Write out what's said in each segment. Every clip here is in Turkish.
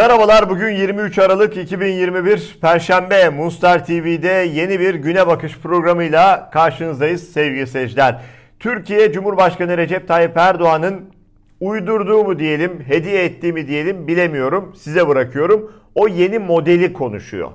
Merhabalar bugün 23 Aralık 2021 Perşembe Muster TV'de yeni bir güne bakış programıyla karşınızdayız sevgili seyirciler. Türkiye Cumhurbaşkanı Recep Tayyip Erdoğan'ın uydurduğu mu diyelim, hediye ettiği mi diyelim bilemiyorum. Size bırakıyorum. O yeni modeli konuşuyor.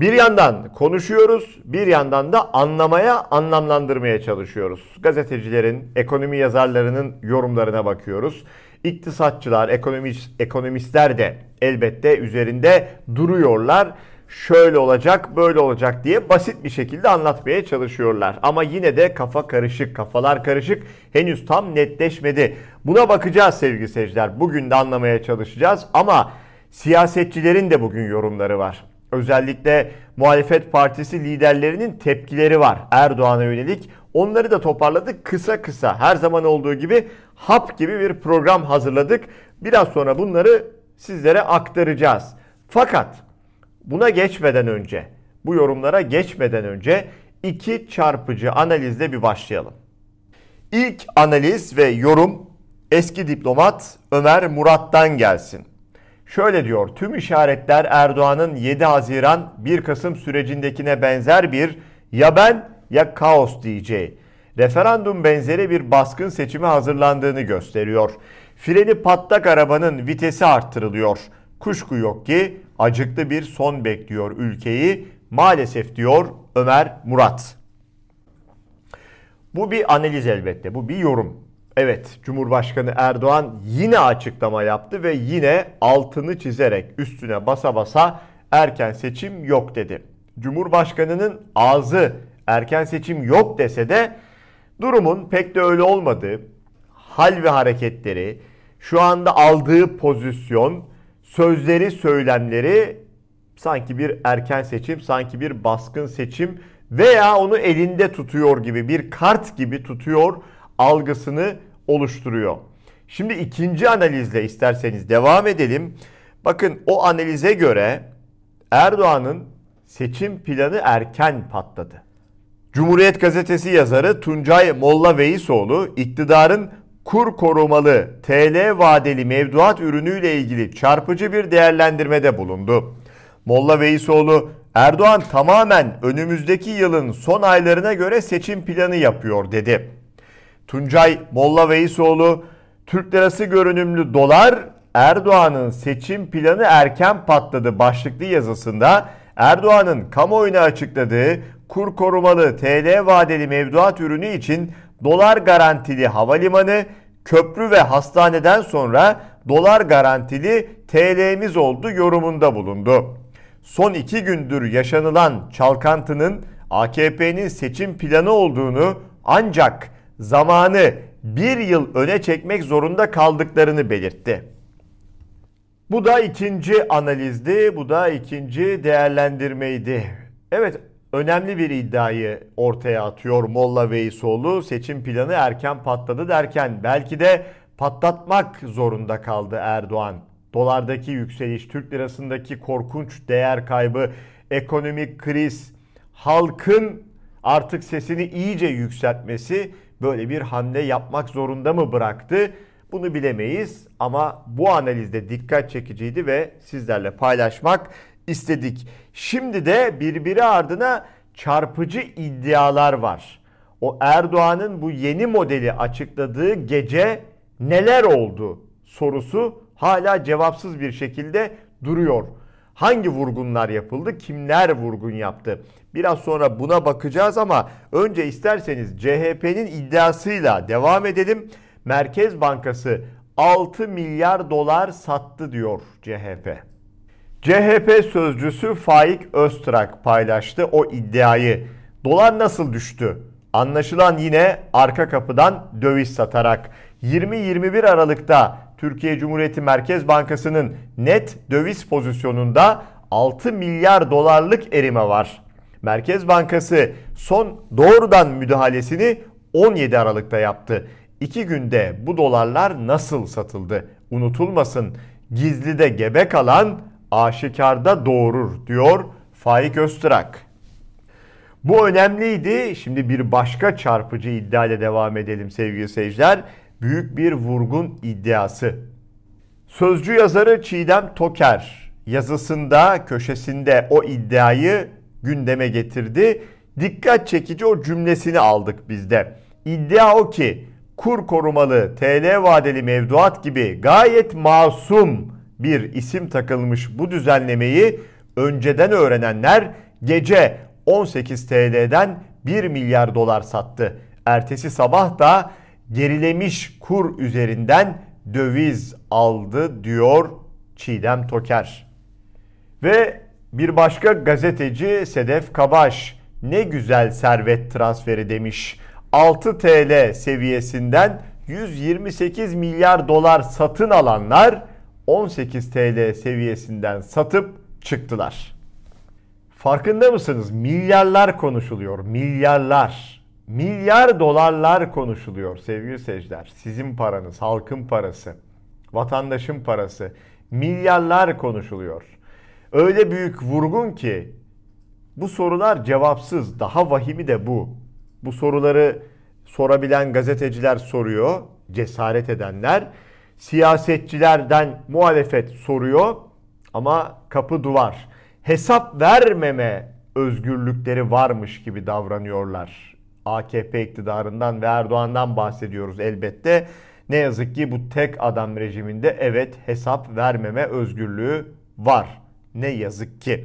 Bir yandan konuşuyoruz, bir yandan da anlamaya, anlamlandırmaya çalışıyoruz. Gazetecilerin, ekonomi yazarlarının yorumlarına bakıyoruz. İktisatçılar, ekonomist, ekonomistler de elbette üzerinde duruyorlar. Şöyle olacak, böyle olacak diye basit bir şekilde anlatmaya çalışıyorlar. Ama yine de kafa karışık, kafalar karışık. Henüz tam netleşmedi. Buna bakacağız sevgili seyirciler. Bugün de anlamaya çalışacağız ama siyasetçilerin de bugün yorumları var. Özellikle muhalefet partisi liderlerinin tepkileri var Erdoğan'a yönelik. Onları da toparladık kısa kısa. Her zaman olduğu gibi hap gibi bir program hazırladık. Biraz sonra bunları sizlere aktaracağız. Fakat buna geçmeden önce, bu yorumlara geçmeden önce iki çarpıcı analizle bir başlayalım. İlk analiz ve yorum eski diplomat Ömer Murat'tan gelsin. Şöyle diyor, tüm işaretler Erdoğan'ın 7 Haziran 1 Kasım sürecindekine benzer bir ya ben ya kaos diyeceği. Referandum benzeri bir baskın seçime hazırlandığını gösteriyor. Freni patlak arabanın vitesi arttırılıyor. Kuşku yok ki acıklı bir son bekliyor ülkeyi. Maalesef diyor Ömer Murat. Bu bir analiz elbette. Bu bir yorum. Evet, Cumhurbaşkanı Erdoğan yine açıklama yaptı ve yine altını çizerek üstüne basa basa erken seçim yok dedi. Cumhurbaşkanının ağzı erken seçim yok dese de durumun pek de öyle olmadığı, hal ve hareketleri, şu anda aldığı pozisyon, sözleri, söylemleri sanki bir erken seçim, sanki bir baskın seçim veya onu elinde tutuyor gibi bir kart gibi tutuyor algısını oluşturuyor. Şimdi ikinci analizle isterseniz devam edelim. Bakın o analize göre Erdoğan'ın seçim planı erken patladı. Cumhuriyet Gazetesi yazarı Tuncay Molla Veisoğlu iktidarın kur korumalı TL vadeli mevduat ürünüyle ilgili çarpıcı bir değerlendirmede bulundu. Molla Veisoğlu Erdoğan tamamen önümüzdeki yılın son aylarına göre seçim planı yapıyor dedi. Tuncay Molla Veisoğlu Türk lirası görünümlü dolar Erdoğan'ın seçim planı erken patladı başlıklı yazısında Erdoğan'ın kamuoyuna açıkladığı kur korumalı TL vadeli mevduat ürünü için dolar garantili havalimanı, köprü ve hastaneden sonra dolar garantili TL'miz oldu yorumunda bulundu. Son iki gündür yaşanılan çalkantının AKP'nin seçim planı olduğunu ancak zamanı bir yıl öne çekmek zorunda kaldıklarını belirtti. Bu da ikinci analizdi, bu da ikinci değerlendirmeydi. Evet, önemli bir iddiayı ortaya atıyor Molla Veysoğlu. Seçim planı erken patladı derken belki de patlatmak zorunda kaldı Erdoğan. Dolardaki yükseliş, Türk lirasındaki korkunç değer kaybı, ekonomik kriz, halkın artık sesini iyice yükseltmesi böyle bir hamle yapmak zorunda mı bıraktı? Bunu bilemeyiz ama bu analizde dikkat çekiciydi ve sizlerle paylaşmak istedik. Şimdi de birbiri ardına çarpıcı iddialar var. O Erdoğan'ın bu yeni modeli açıkladığı gece neler oldu sorusu hala cevapsız bir şekilde duruyor. Hangi vurgunlar yapıldı? Kimler vurgun yaptı? Biraz sonra buna bakacağız ama önce isterseniz CHP'nin iddiasıyla devam edelim. Merkez Bankası 6 milyar dolar sattı diyor CHP. CHP sözcüsü Faik Öztrak paylaştı o iddiayı. Dolar nasıl düştü? Anlaşılan yine arka kapıdan döviz satarak 20-21 Aralık'ta Türkiye Cumhuriyeti Merkez Bankası'nın net döviz pozisyonunda 6 milyar dolarlık erime var. Merkez Bankası son doğrudan müdahalesini 17 Aralık'ta yaptı. İki günde bu dolarlar nasıl satıldı? Unutulmasın gizlide gebe kalan aşikarda doğurur diyor Faik Öztürk. Bu önemliydi. Şimdi bir başka çarpıcı iddia ile devam edelim sevgili seyirciler. Büyük bir vurgun iddiası. Sözcü yazarı Çiğdem Toker yazısında köşesinde o iddiayı gündeme getirdi. Dikkat çekici o cümlesini aldık biz de. İddia o ki kur korumalı TL vadeli mevduat gibi gayet masum bir isim takılmış bu düzenlemeyi önceden öğrenenler gece 18 TL'den 1 milyar dolar sattı. Ertesi sabah da gerilemiş kur üzerinden döviz aldı diyor Çiğdem Toker. Ve bir başka gazeteci Sedef Kabaş ne güzel servet transferi demiş. 6 TL seviyesinden 128 milyar dolar satın alanlar 18 TL seviyesinden satıp çıktılar. Farkında mısınız? Milyarlar konuşuluyor. Milyarlar. Milyar dolarlar konuşuluyor sevgili seyirciler. Sizin paranız, halkın parası, vatandaşın parası. Milyarlar konuşuluyor. Öyle büyük vurgun ki bu sorular cevapsız. Daha vahimi de bu. Bu soruları sorabilen gazeteciler soruyor, cesaret edenler. Siyasetçilerden muhalefet soruyor ama kapı duvar. Hesap vermeme özgürlükleri varmış gibi davranıyorlar. AKP iktidarından ve Erdoğan'dan bahsediyoruz elbette. Ne yazık ki bu tek adam rejiminde evet hesap vermeme özgürlüğü var. Ne yazık ki.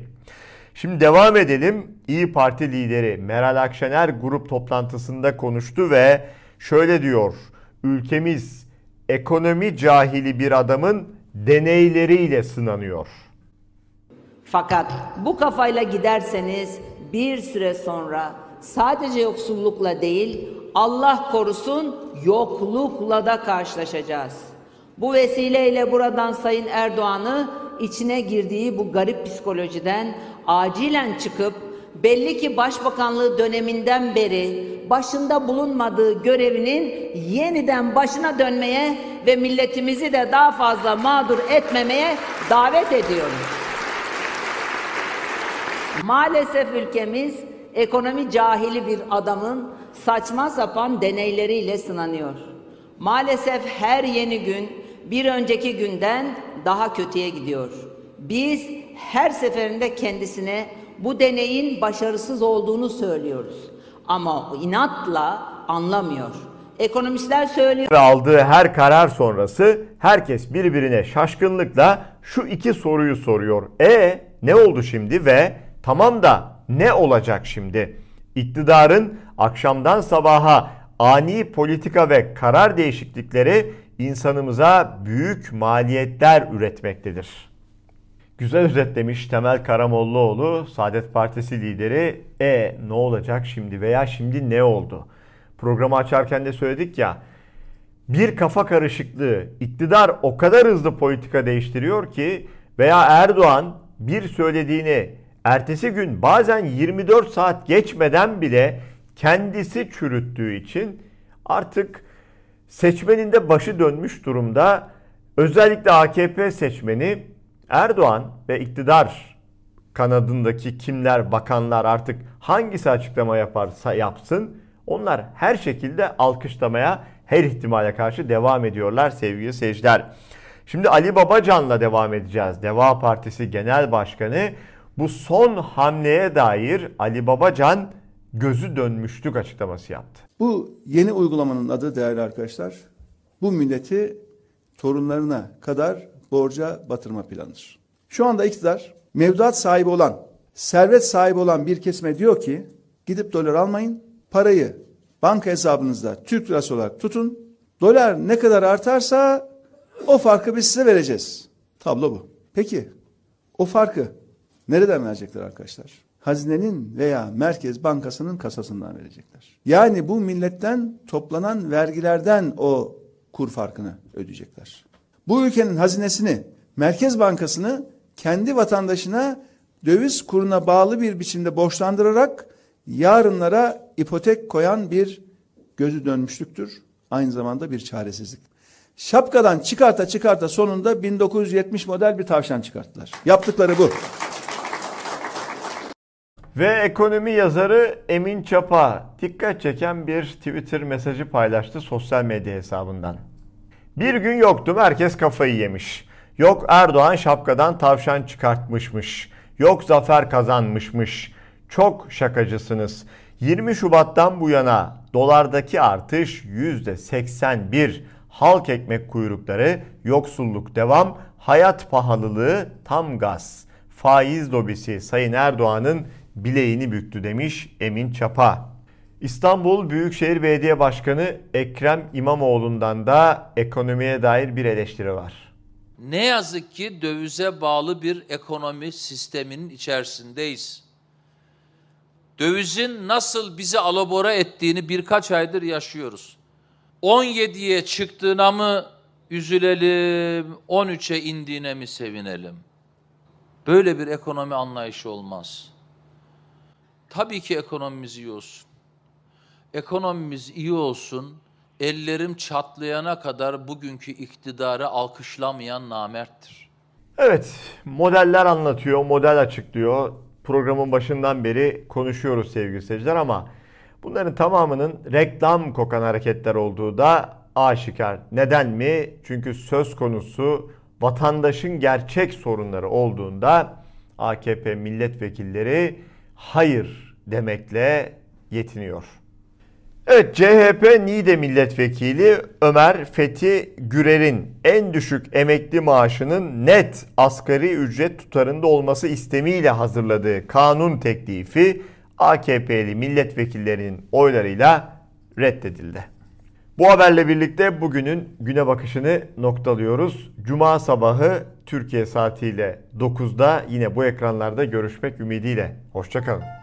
Şimdi devam edelim. İyi Parti lideri Meral Akşener grup toplantısında konuştu ve şöyle diyor. Ülkemiz ekonomi cahili bir adamın deneyleriyle sınanıyor. Fakat bu kafayla giderseniz bir süre sonra sadece yoksullukla değil Allah korusun yoklukla da karşılaşacağız. Bu vesileyle buradan Sayın Erdoğan'ı içine girdiği bu garip psikolojiden acilen çıkıp belli ki başbakanlığı döneminden beri başında bulunmadığı görevinin yeniden başına dönmeye ve milletimizi de daha fazla mağdur etmemeye davet ediyorum. Maalesef ülkemiz ekonomi cahili bir adamın saçma sapan deneyleriyle sınanıyor. Maalesef her yeni gün bir önceki günden daha kötüye gidiyor. Biz her seferinde kendisine bu deneyin başarısız olduğunu söylüyoruz. Ama inatla anlamıyor. Ekonomistler söylüyor. Aldığı her karar sonrası herkes birbirine şaşkınlıkla şu iki soruyu soruyor. E ne oldu şimdi ve tamam da ne olacak şimdi? İktidarın akşamdan sabaha ani politika ve karar değişiklikleri insanımıza büyük maliyetler üretmektedir. Güzel özetlemiş Temel Karamollaoğlu, Saadet Partisi lideri. E ne olacak şimdi veya şimdi ne oldu? Programı açarken de söyledik ya. Bir kafa karışıklığı. İktidar o kadar hızlı politika değiştiriyor ki veya Erdoğan bir söylediğini ertesi gün bazen 24 saat geçmeden bile kendisi çürüttüğü için artık seçmenin de başı dönmüş durumda. Özellikle AKP seçmeni Erdoğan ve iktidar kanadındaki kimler, bakanlar artık hangisi açıklama yaparsa yapsın onlar her şekilde alkışlamaya her ihtimale karşı devam ediyorlar sevgili seyirciler. Şimdi Ali Babacan'la devam edeceğiz. Deva Partisi Genel Başkanı bu son hamleye dair Ali Babacan gözü dönmüşlük açıklaması yaptı. Bu yeni uygulamanın adı değerli arkadaşlar, bu milleti torunlarına kadar borca batırma planıdır. Şu anda iktidar mevduat sahibi olan, servet sahibi olan bir kesime diyor ki gidip dolar almayın, parayı banka hesabınızda Türk lirası olarak tutun. Dolar ne kadar artarsa o farkı biz size vereceğiz. Tablo bu. Peki o farkı nereden verecekler arkadaşlar? Hazinenin veya Merkez Bankası'nın kasasından verecekler. Yani bu milletten toplanan vergilerden o kur farkını ödeyecekler. Bu ülkenin hazinesini, Merkez Bankası'nı kendi vatandaşına döviz kuruna bağlı bir biçimde borçlandırarak yarınlara ipotek koyan bir gözü dönmüşlüktür. Aynı zamanda bir çaresizlik. Şapkadan çıkarta çıkarta sonunda 1970 model bir tavşan çıkarttılar. Yaptıkları bu. Ve ekonomi yazarı Emin Çapa dikkat çeken bir Twitter mesajı paylaştı sosyal medya hesabından. Bir gün yoktum herkes kafayı yemiş. Yok Erdoğan şapkadan tavşan çıkartmışmış. Yok zafer kazanmışmış. Çok şakacısınız. 20 Şubat'tan bu yana dolardaki artış %81. Halk ekmek kuyrukları, yoksulluk devam, hayat pahalılığı tam gaz. Faiz lobisi Sayın Erdoğan'ın bileğini büktü demiş Emin Çapa. İstanbul Büyükşehir Belediye Başkanı Ekrem İmamoğlu'ndan da ekonomiye dair bir eleştiri var. Ne yazık ki dövize bağlı bir ekonomi sisteminin içerisindeyiz. Dövizin nasıl bizi alabora ettiğini birkaç aydır yaşıyoruz. 17'ye çıktığına mı üzülelim, 13'e indiğine mi sevinelim? Böyle bir ekonomi anlayışı olmaz. Tabii ki ekonomimiz iyi. Ekonomimiz iyi olsun, ellerim çatlayana kadar bugünkü iktidarı alkışlamayan namerttir. Evet, modeller anlatıyor, model açıklıyor. Programın başından beri konuşuyoruz sevgili seyirciler ama bunların tamamının reklam kokan hareketler olduğu da aşikar. Neden mi? Çünkü söz konusu vatandaşın gerçek sorunları olduğunda AKP milletvekilleri hayır demekle yetiniyor. Evet CHP Niğde milletvekili Ömer Fethi Gürer'in en düşük emekli maaşının net asgari ücret tutarında olması istemiyle hazırladığı kanun teklifi AKP'li milletvekillerinin oylarıyla reddedildi. Bu haberle birlikte bugünün güne bakışını noktalıyoruz. Cuma sabahı Türkiye saatiyle 9'da yine bu ekranlarda görüşmek ümidiyle. Hoşçakalın.